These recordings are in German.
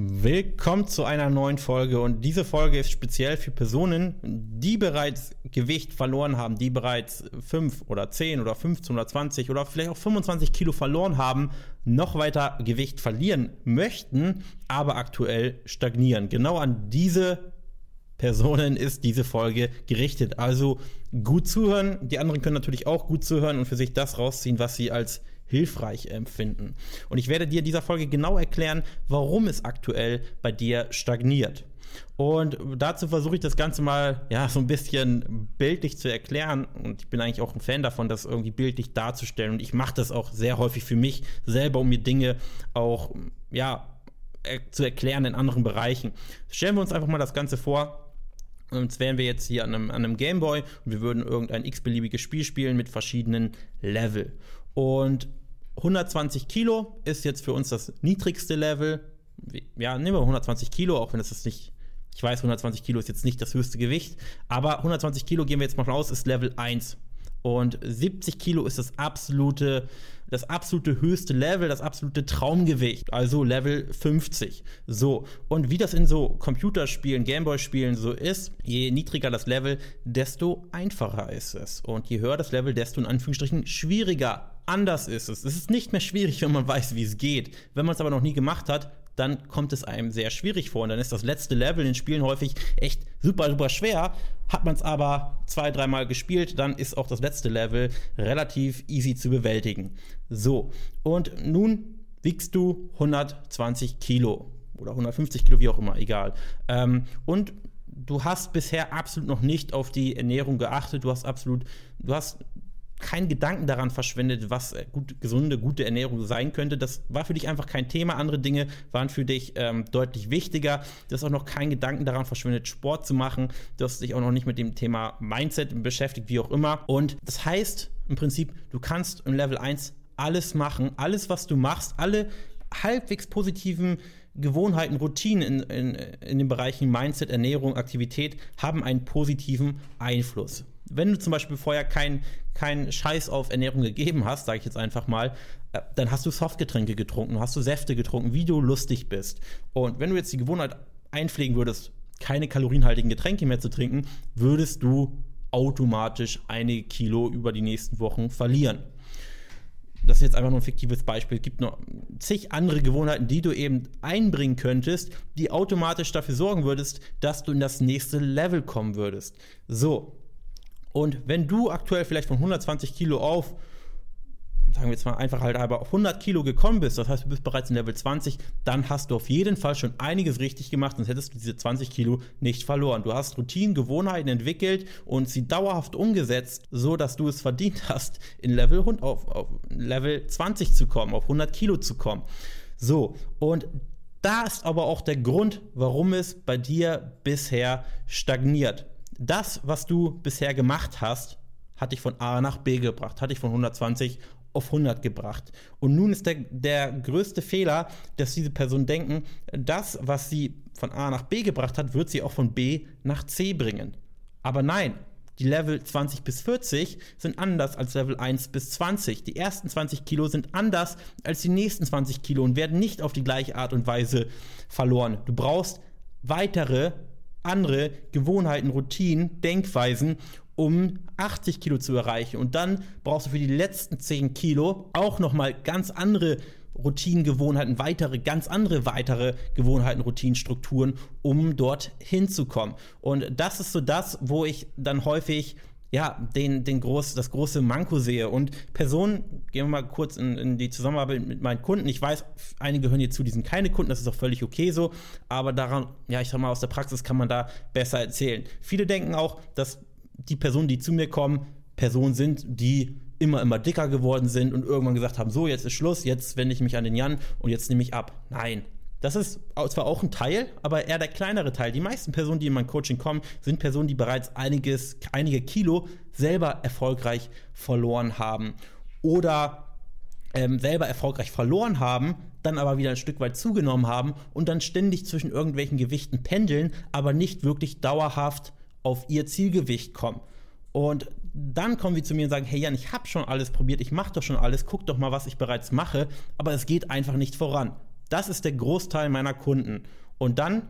Willkommen zu einer neuen Folge und diese Folge ist speziell für Personen, die bereits Gewicht verloren haben, die bereits 5 oder 10 oder 15 oder 20 oder vielleicht auch 25 Kilo verloren haben, noch weiter Gewicht verlieren möchten, aber aktuell stagnieren. Genau an diese Personen ist diese Folge gerichtet. Also gut zuhören. Die anderen können natürlich auch gut zuhören und für sich das rausziehen, was sie als hilfreich empfinden. Und ich werde dir in dieser Folge genau erklären, warum es aktuell bei dir stagniert. Und dazu versuche ich das Ganze mal ja so ein bisschen bildlich zu erklären. Und ich bin eigentlich auch ein Fan davon, das irgendwie bildlich darzustellen. Und ich mache das auch sehr häufig für mich selber, um mir Dinge auch ja zu erklären in anderen Bereichen. Stellen wir uns einfach mal das Ganze vor. Und wären wir jetzt hier an einem, an einem Gameboy und wir würden irgendein x-beliebiges Spiel spielen mit verschiedenen Level. Und 120 Kilo ist jetzt für uns das niedrigste Level. Ja, nehmen wir 120 Kilo, auch wenn es das nicht, ich weiß, 120 Kilo ist jetzt nicht das höchste Gewicht, aber 120 Kilo gehen wir jetzt mal raus, ist Level 1. Und 70 Kilo ist das absolute, das absolute höchste Level, das absolute Traumgewicht, also Level 50. So, und wie das in so Computerspielen, Gameboy-Spielen so ist, je niedriger das Level, desto einfacher ist es. Und je höher das Level, desto in Anführungsstrichen schwieriger anders ist es. Es ist nicht mehr schwierig, wenn man weiß, wie es geht. Wenn man es aber noch nie gemacht hat, dann kommt es einem sehr schwierig vor. Und dann ist das letzte Level in Spielen häufig echt super, super schwer. Hat man es aber zwei, dreimal gespielt, dann ist auch das letzte Level relativ easy zu bewältigen. So, und nun wiegst du 120 Kilo oder 150 Kilo, wie auch immer, egal. Ähm, und du hast bisher absolut noch nicht auf die Ernährung geachtet. Du hast absolut, du hast keinen Gedanken daran verschwendet, was äh, gut, gesunde, gute Ernährung sein könnte. Das war für dich einfach kein Thema. Andere Dinge waren für dich ähm, deutlich wichtiger. Du hast auch noch keinen Gedanken daran verschwendet, Sport zu machen. Du hast dich auch noch nicht mit dem Thema Mindset beschäftigt, wie auch immer. Und das heißt im Prinzip, du kannst im Level 1 alles machen. Alles, was du machst, alle halbwegs positiven Gewohnheiten, Routinen in, in, in den Bereichen Mindset, Ernährung, Aktivität haben einen positiven Einfluss. Wenn du zum Beispiel vorher keinen kein Scheiß auf Ernährung gegeben hast, sage ich jetzt einfach mal, äh, dann hast du Softgetränke getrunken, hast du Säfte getrunken, wie du lustig bist. Und wenn du jetzt die Gewohnheit einpflegen würdest, keine kalorienhaltigen Getränke mehr zu trinken, würdest du automatisch einige Kilo über die nächsten Wochen verlieren. Das ist jetzt einfach nur ein fiktives Beispiel. Es gibt noch zig andere Gewohnheiten, die du eben einbringen könntest, die automatisch dafür sorgen würdest, dass du in das nächste Level kommen würdest. So, und wenn du aktuell vielleicht von 120 Kilo auf, sagen wir jetzt mal einfach halt aber auf 100 Kilo gekommen bist, das heißt, du bist bereits in Level 20, dann hast du auf jeden Fall schon einiges richtig gemacht, sonst hättest du diese 20 Kilo nicht verloren. Du hast Routinen, Gewohnheiten entwickelt und sie dauerhaft umgesetzt, so dass du es verdient hast, in Level, auf, auf Level 20 zu kommen, auf 100 Kilo zu kommen. So, und da ist aber auch der Grund, warum es bei dir bisher stagniert das, was du bisher gemacht hast, hat dich von A nach B gebracht, hat dich von 120 auf 100 gebracht. Und nun ist der, der größte Fehler, dass diese Personen denken, das, was sie von A nach B gebracht hat, wird sie auch von B nach C bringen. Aber nein, die Level 20 bis 40 sind anders als Level 1 bis 20. Die ersten 20 Kilo sind anders als die nächsten 20 Kilo und werden nicht auf die gleiche Art und Weise verloren. Du brauchst weitere andere Gewohnheiten, Routinen, Denkweisen, um 80 Kilo zu erreichen. Und dann brauchst du für die letzten 10 Kilo auch nochmal ganz andere Routinen, Gewohnheiten, weitere, ganz andere weitere Gewohnheiten, Routinen, Strukturen, um dort hinzukommen. Und das ist so das, wo ich dann häufig ja, den, den groß, das große Manko sehe. Und Personen, gehen wir mal kurz in, in, die Zusammenarbeit mit meinen Kunden. Ich weiß, einige hören hier zu, die sind keine Kunden, das ist auch völlig okay so. Aber daran, ja, ich sag mal, aus der Praxis kann man da besser erzählen. Viele denken auch, dass die Personen, die zu mir kommen, Personen sind, die immer, immer dicker geworden sind und irgendwann gesagt haben, so, jetzt ist Schluss, jetzt wende ich mich an den Jan und jetzt nehme ich ab. Nein, das ist zwar auch ein Teil, aber eher der kleinere Teil. Die meisten Personen, die in mein Coaching kommen, sind Personen, die bereits einiges, einige Kilo selber erfolgreich verloren haben oder ähm, selber erfolgreich verloren haben, dann aber wieder ein Stück weit zugenommen haben und dann ständig zwischen irgendwelchen Gewichten pendeln, aber nicht wirklich dauerhaft auf ihr Zielgewicht kommen. Und dann kommen sie zu mir und sagen, hey Jan, ich habe schon alles probiert, ich mache doch schon alles, guck doch mal, was ich bereits mache, aber es geht einfach nicht voran. Das ist der Großteil meiner Kunden. Und dann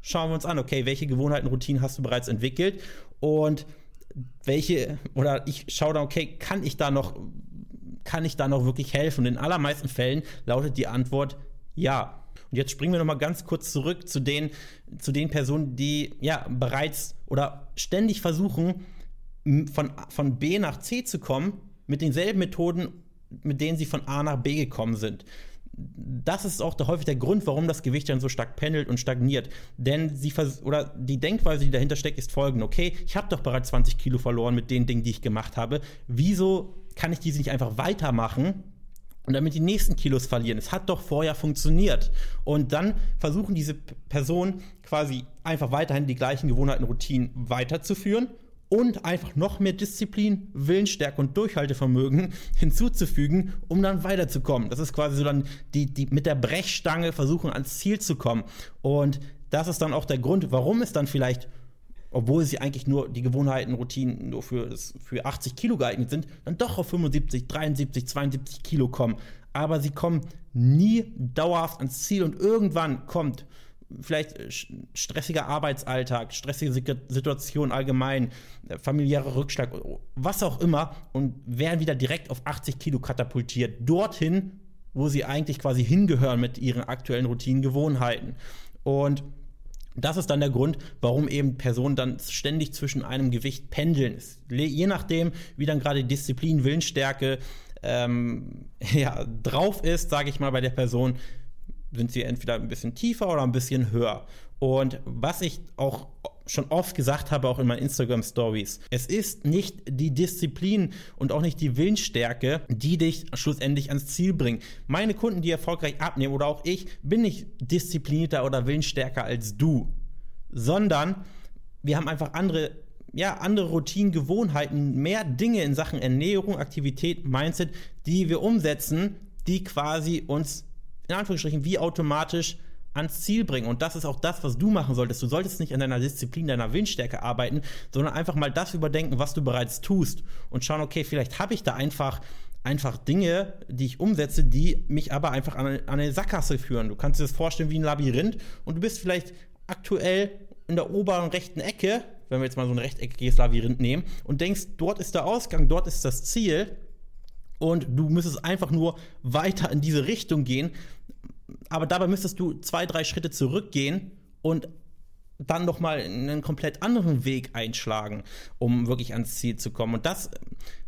schauen wir uns an, okay, welche Gewohnheiten, Routinen hast du bereits entwickelt und welche, oder ich schaue dann, okay, kann ich da noch, kann ich da noch wirklich helfen? Und in allermeisten Fällen lautet die Antwort ja. Und jetzt springen wir nochmal ganz kurz zurück zu den, zu den Personen, die ja bereits oder ständig versuchen, von, von B nach C zu kommen, mit denselben Methoden, mit denen sie von A nach B gekommen sind das ist auch der, häufig der Grund, warum das Gewicht dann so stark pendelt und stagniert. Denn sie oder die Denkweise, die dahinter steckt, ist folgende: Okay, ich habe doch bereits 20 Kilo verloren mit den Dingen, die ich gemacht habe. Wieso kann ich diese nicht einfach weitermachen? Und damit die nächsten Kilos verlieren. Es hat doch vorher funktioniert. Und dann versuchen diese Personen quasi einfach weiterhin die gleichen Gewohnheiten, Routinen weiterzuführen und einfach noch mehr Disziplin, Willensstärke und Durchhaltevermögen hinzuzufügen, um dann weiterzukommen. Das ist quasi so dann die, die mit der Brechstange versuchen ans Ziel zu kommen. Und das ist dann auch der Grund, warum es dann vielleicht, obwohl sie eigentlich nur die Gewohnheiten, Routinen nur für, für 80 Kilo geeignet sind, dann doch auf 75, 73, 72 Kilo kommen. Aber sie kommen nie dauerhaft ans Ziel und irgendwann kommt vielleicht äh, stressiger Arbeitsalltag, stressige Situation allgemein, äh, familiärer Rückschlag, was auch immer und werden wieder direkt auf 80 Kilo katapultiert. Dorthin, wo sie eigentlich quasi hingehören mit ihren aktuellen Routinen, Gewohnheiten. Und das ist dann der Grund, warum eben Personen dann ständig zwischen einem Gewicht pendeln. Je nachdem, wie dann gerade Disziplin, Willensstärke ähm, ja, drauf ist, sage ich mal, bei der Person, sind sie entweder ein bisschen tiefer oder ein bisschen höher. Und was ich auch schon oft gesagt habe, auch in meinen Instagram Stories, es ist nicht die Disziplin und auch nicht die Willensstärke, die dich schlussendlich ans Ziel bringen. Meine Kunden, die erfolgreich abnehmen oder auch ich, bin nicht disziplinierter oder willensstärker als du, sondern wir haben einfach andere ja, andere Routinen, Gewohnheiten, mehr Dinge in Sachen Ernährung, Aktivität, Mindset, die wir umsetzen, die quasi uns in Anführungsstrichen wie automatisch ans Ziel bringen. Und das ist auch das, was du machen solltest. Du solltest nicht an deiner Disziplin, deiner Willensstärke arbeiten, sondern einfach mal das überdenken, was du bereits tust und schauen, okay, vielleicht habe ich da einfach einfach Dinge, die ich umsetze, die mich aber einfach an an eine Sackgasse führen. Du kannst dir das vorstellen wie ein Labyrinth und du bist vielleicht aktuell in der oberen rechten Ecke, wenn wir jetzt mal so ein rechteckiges Labyrinth nehmen und denkst, dort ist der Ausgang, dort ist das Ziel und du müsstest einfach nur weiter in diese Richtung gehen. Aber dabei müsstest du zwei, drei Schritte zurückgehen und dann noch mal einen komplett anderen Weg einschlagen, um wirklich ans Ziel zu kommen. Und das,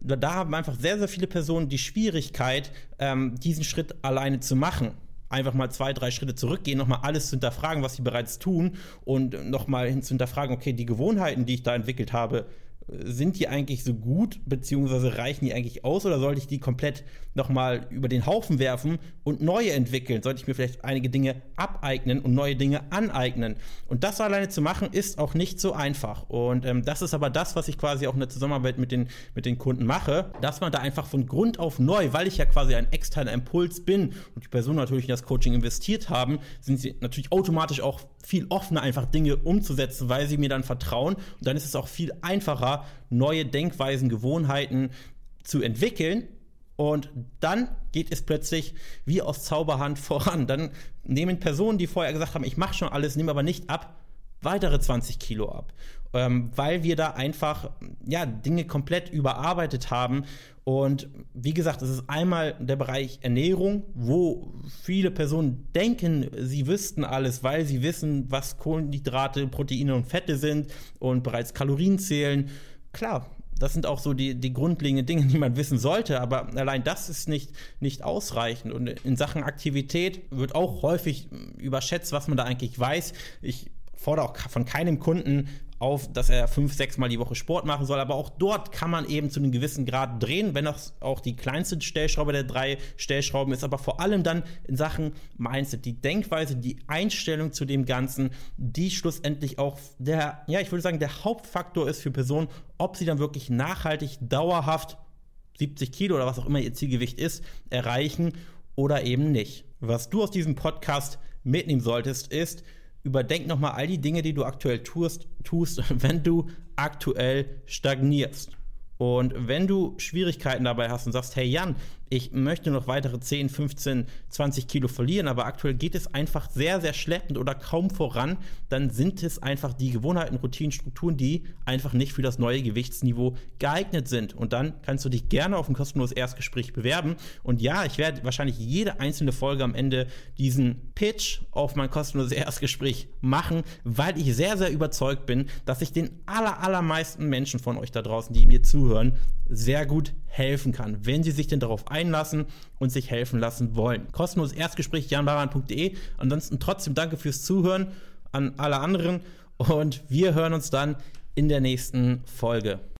da haben einfach sehr, sehr viele Personen die Schwierigkeit, ähm, diesen Schritt alleine zu machen. Einfach mal zwei, drei Schritte zurückgehen, nochmal alles zu hinterfragen, was sie bereits tun und nochmal hin zu hinterfragen, okay, die Gewohnheiten, die ich da entwickelt habe, sind die eigentlich so gut, beziehungsweise reichen die eigentlich aus oder sollte ich die komplett nochmal über den Haufen werfen und neue entwickeln? Sollte ich mir vielleicht einige Dinge abeignen und neue Dinge aneignen? Und das alleine zu machen, ist auch nicht so einfach. Und ähm, das ist aber das, was ich quasi auch in der Zusammenarbeit mit den, mit den Kunden mache, dass man da einfach von Grund auf neu, weil ich ja quasi ein externer Impuls bin und die Personen natürlich in das Coaching investiert haben, sind sie natürlich automatisch auch viel offener, einfach Dinge umzusetzen, weil sie mir dann vertrauen. Und dann ist es auch viel einfacher, neue Denkweisen, Gewohnheiten zu entwickeln. Und dann geht es plötzlich wie aus Zauberhand voran. Dann nehmen Personen, die vorher gesagt haben, ich mache schon alles, nehme aber nicht ab, weitere 20 Kilo ab. Ähm, weil wir da einfach ja, Dinge komplett überarbeitet haben. Und wie gesagt, es ist einmal der Bereich Ernährung, wo viele Personen denken, sie wüssten alles, weil sie wissen, was Kohlenhydrate, Proteine und Fette sind und bereits Kalorien zählen. Klar, das sind auch so die, die grundlegenden Dinge, die man wissen sollte, aber allein das ist nicht, nicht ausreichend. Und in Sachen Aktivität wird auch häufig überschätzt, was man da eigentlich weiß. Ich fordere auch von keinem Kunden auf, dass er fünf, sechs Mal die Woche Sport machen soll. Aber auch dort kann man eben zu einem gewissen Grad drehen, wenn das auch die kleinste Stellschraube der drei Stellschrauben ist. Aber vor allem dann in Sachen Mindset, die Denkweise, die Einstellung zu dem Ganzen, die schlussendlich auch der, ja, ich würde sagen, der Hauptfaktor ist für Personen, ob sie dann wirklich nachhaltig, dauerhaft 70 Kilo oder was auch immer ihr Zielgewicht ist, erreichen oder eben nicht. Was du aus diesem Podcast mitnehmen solltest, ist, überdenk nochmal all die Dinge, die du aktuell tust, tust, wenn du aktuell stagnierst. Und wenn du Schwierigkeiten dabei hast und sagst, hey Jan, ich möchte noch weitere 10, 15, 20 Kilo verlieren, aber aktuell geht es einfach sehr, sehr schleppend oder kaum voran, dann sind es einfach die Gewohnheiten, Routinen, Strukturen, die einfach nicht für das neue Gewichtsniveau geeignet sind. Und dann kannst du dich gerne auf ein kostenloses Erstgespräch bewerben. Und ja, ich werde wahrscheinlich jede einzelne Folge am Ende diesen Pitch auf mein kostenloses Erstgespräch machen, weil ich sehr, sehr überzeugt bin, dass ich den aller, allermeisten Menschen von euch da draußen, die mir zuhören, sehr gut helfen kann, wenn sie sich denn darauf einlassen und sich helfen lassen wollen. Kostenloses Erstgespräch janbarmann.de. Ansonsten trotzdem danke fürs Zuhören an alle anderen und wir hören uns dann in der nächsten Folge.